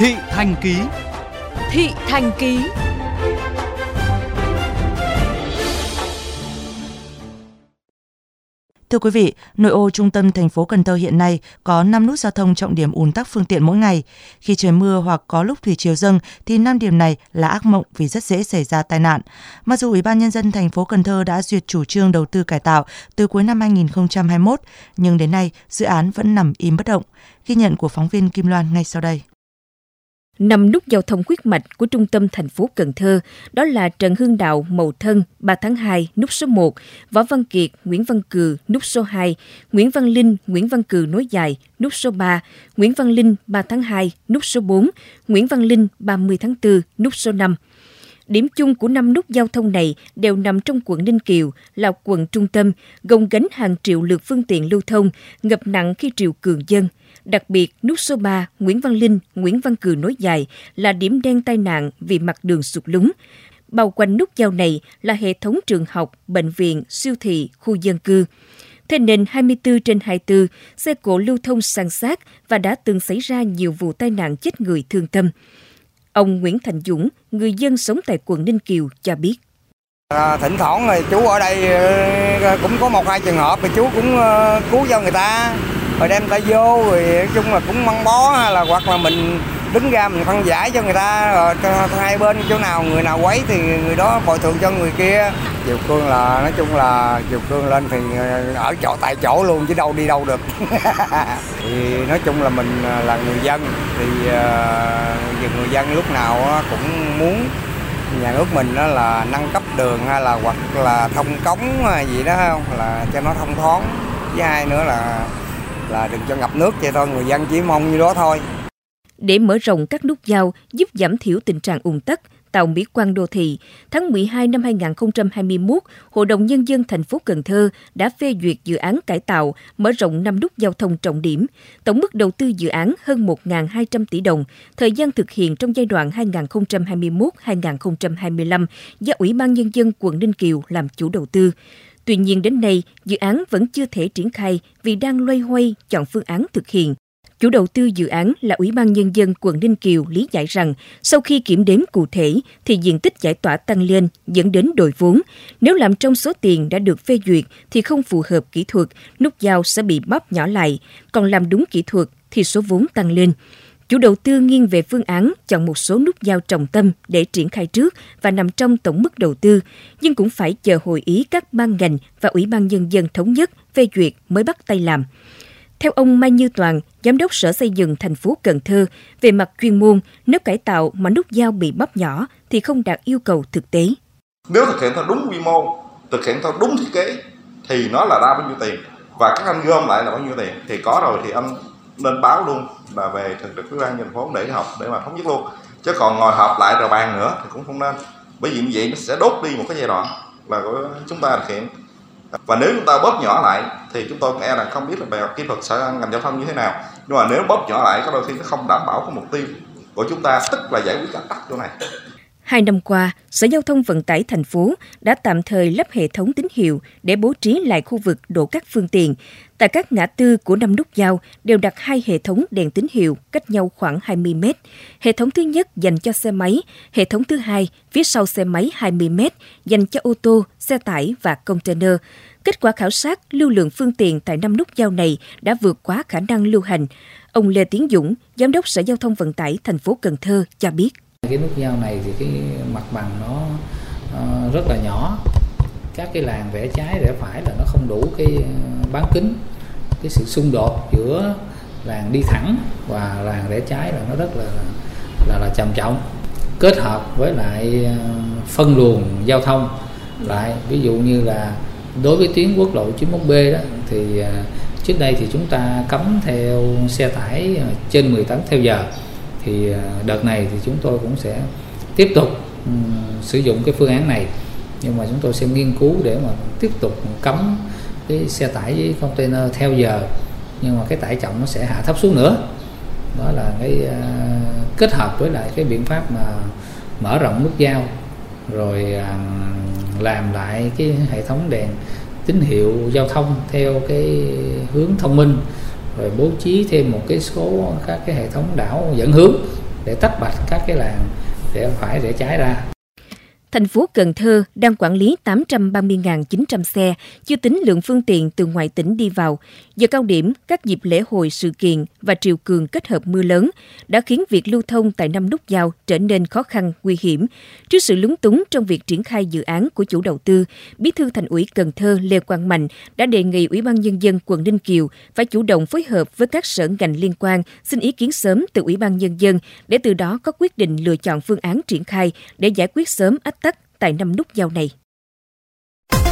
Thị Thành Ký Thị Thành Ký Thưa quý vị, nội ô trung tâm thành phố Cần Thơ hiện nay có 5 nút giao thông trọng điểm ùn tắc phương tiện mỗi ngày. Khi trời mưa hoặc có lúc thủy chiều dâng thì 5 điểm này là ác mộng vì rất dễ xảy ra tai nạn. Mặc dù Ủy ban nhân dân thành phố Cần Thơ đã duyệt chủ trương đầu tư cải tạo từ cuối năm 2021, nhưng đến nay dự án vẫn nằm im bất động. Ghi nhận của phóng viên Kim Loan ngay sau đây năm nút giao thông huyết mạch của trung tâm thành phố Cần Thơ, đó là Trần Hưng Đạo, Mậu Thân, 3 tháng 2, nút số 1, Võ Văn Kiệt, Nguyễn Văn Cừ, nút số 2, Nguyễn Văn Linh, Nguyễn Văn Cừ nối dài, nút số 3, Nguyễn Văn Linh, 3 tháng 2, nút số 4, Nguyễn Văn Linh, 30 tháng 4, nút số 5. Điểm chung của năm nút giao thông này đều nằm trong quận Ninh Kiều, là quận trung tâm, gồng gánh hàng triệu lượt phương tiện lưu thông, ngập nặng khi triều cường dân – Đặc biệt, nút số 3 Nguyễn Văn Linh, Nguyễn Văn Cừ nối dài là điểm đen tai nạn vì mặt đường sụt lún. Bao quanh nút giao này là hệ thống trường học, bệnh viện, siêu thị, khu dân cư. Thế nên 24 trên 24, xe cộ lưu thông sang sát và đã từng xảy ra nhiều vụ tai nạn chết người thương tâm. Ông Nguyễn Thành Dũng, người dân sống tại quận Ninh Kiều cho biết. À, thỉnh thoảng thì chú ở đây ờ, cũng có một hai trường hợp thì chú cũng ờ, cứu cho người ta rồi đem ta vô rồi nói chung là cũng măng bó hay là hoặc là mình đứng ra mình phân giải cho người ta rồi hai bên chỗ nào người nào quấy thì người đó bồi thường cho người kia. Chiều cương là nói chung là chiều cương lên thì ờ, ở chỗ tại chỗ luôn chứ đâu đi đâu được. Thì nói chung là mình ờ, là người dân thì uh, người dân lúc nào cũng muốn nhà nước mình đó là nâng cấp đường hay là hoặc là thông cống gì đó không là cho nó thông thoáng. Với hai nữa là là đừng cho ngập nước vậy thôi người dân chỉ mong như đó thôi để mở rộng các nút giao giúp giảm thiểu tình trạng ùn tắc tạo mỹ quan đô thị, tháng 12 năm 2021, Hội đồng Nhân dân thành phố Cần Thơ đã phê duyệt dự án cải tạo, mở rộng năm nút giao thông trọng điểm. Tổng mức đầu tư dự án hơn 1.200 tỷ đồng, thời gian thực hiện trong giai đoạn 2021-2025 do Ủy ban Nhân dân quận Ninh Kiều làm chủ đầu tư. Tuy nhiên đến nay, dự án vẫn chưa thể triển khai vì đang loay hoay chọn phương án thực hiện. Chủ đầu tư dự án là Ủy ban Nhân dân quận Ninh Kiều lý giải rằng sau khi kiểm đếm cụ thể thì diện tích giải tỏa tăng lên dẫn đến đổi vốn. Nếu làm trong số tiền đã được phê duyệt thì không phù hợp kỹ thuật, nút giao sẽ bị bóp nhỏ lại, còn làm đúng kỹ thuật thì số vốn tăng lên. Chủ đầu tư nghiêng về phương án chọn một số nút giao trọng tâm để triển khai trước và nằm trong tổng mức đầu tư, nhưng cũng phải chờ hội ý các ban ngành và Ủy ban Nhân dân thống nhất phê duyệt mới bắt tay làm. Theo ông Mai Như Toàn, Giám đốc Sở Xây dựng thành phố Cần Thơ, về mặt chuyên môn, nếu cải tạo mà nút giao bị bóp nhỏ thì không đạt yêu cầu thực tế. Nếu thực hiện theo đúng quy mô, thực hiện theo đúng thiết kế thì nó là ra bao nhiêu tiền và các anh gom lại là bao nhiêu tiền thì có rồi thì anh nên báo luôn là về thường trực ủy ban thành phố để học để mà thống nhất luôn. Chứ còn ngồi họp lại rồi bàn nữa thì cũng không nên. Bởi vì như vậy nó sẽ đốt đi một cái giai đoạn là của chúng ta thực hiện. Và nếu chúng ta bóp nhỏ lại thì chúng tôi e là không biết là về kỹ thuật sở ngành giao thông như thế nào. Nhưng mà nếu bóp nhỏ lại, có đôi khi nó không đảm bảo cái mục tiêu của chúng ta, tức là giải quyết ách tắc chỗ này. Hai năm qua, Sở Giao thông Vận tải thành phố đã tạm thời lắp hệ thống tín hiệu để bố trí lại khu vực đổ các phương tiện. Tại các ngã tư của năm nút giao đều đặt hai hệ thống đèn tín hiệu cách nhau khoảng 20 mét. Hệ thống thứ nhất dành cho xe máy, hệ thống thứ hai phía sau xe máy 20 mét dành cho ô tô, xe tải và container. Kết quả khảo sát lưu lượng phương tiện tại năm nút giao này đã vượt quá khả năng lưu hành. Ông Lê Tiến Dũng, Giám đốc Sở Giao thông Vận tải thành phố Cần Thơ cho biết. Cái nút giao này thì cái mặt bằng nó uh, rất là nhỏ. Các cái làng rẽ trái rẽ phải là nó không đủ cái ờ, bán kính. Cái sự xung đột giữa làng đi thẳng và làng rẽ trái là nó rất là là là trầm trọng. Kết hợp với lại ờ, phân luồng giao thông lại ví dụ như là đối với tuyến quốc lộ 91B đó thì trước đây thì chúng ta cấm theo xe tải trên 10 tấn theo giờ thì à, đợt này thì chúng tôi cũng sẽ tiếp tục ừ, sử dụng cái phương án này. Nhưng mà chúng tôi sẽ nghiên cứu để mà tiếp tục cấm cái xe tải với container theo giờ. Nhưng mà cái tải trọng nó sẽ hạ thấp xuống nữa. Đó là cái uh, kết hợp với lại cái biện pháp mà mở rộng nút giao rồi uh, làm lại cái hệ thống đèn tín hiệu giao thông theo cái hướng thông minh rồi bố trí thêm một cái số các cái hệ thống đảo dẫn hướng để tách bạch các cái làng rẽ phải rẽ trái ra thành phố Cần Thơ đang quản lý 830.900 xe, chưa tính lượng phương tiện từ ngoài tỉnh đi vào. Giờ cao điểm, các dịp lễ hội sự kiện và triều cường kết hợp mưa lớn đã khiến việc lưu thông tại năm nút giao trở nên khó khăn, nguy hiểm. Trước sự lúng túng trong việc triển khai dự án của chủ đầu tư, Bí thư Thành ủy Cần Thơ Lê Quang Mạnh đã đề nghị Ủy ban Nhân dân quận Ninh Kiều phải chủ động phối hợp với các sở ngành liên quan xin ý kiến sớm từ Ủy ban Nhân dân để từ đó có quyết định lựa chọn phương án triển khai để giải quyết sớm ách tại năm nút giao này.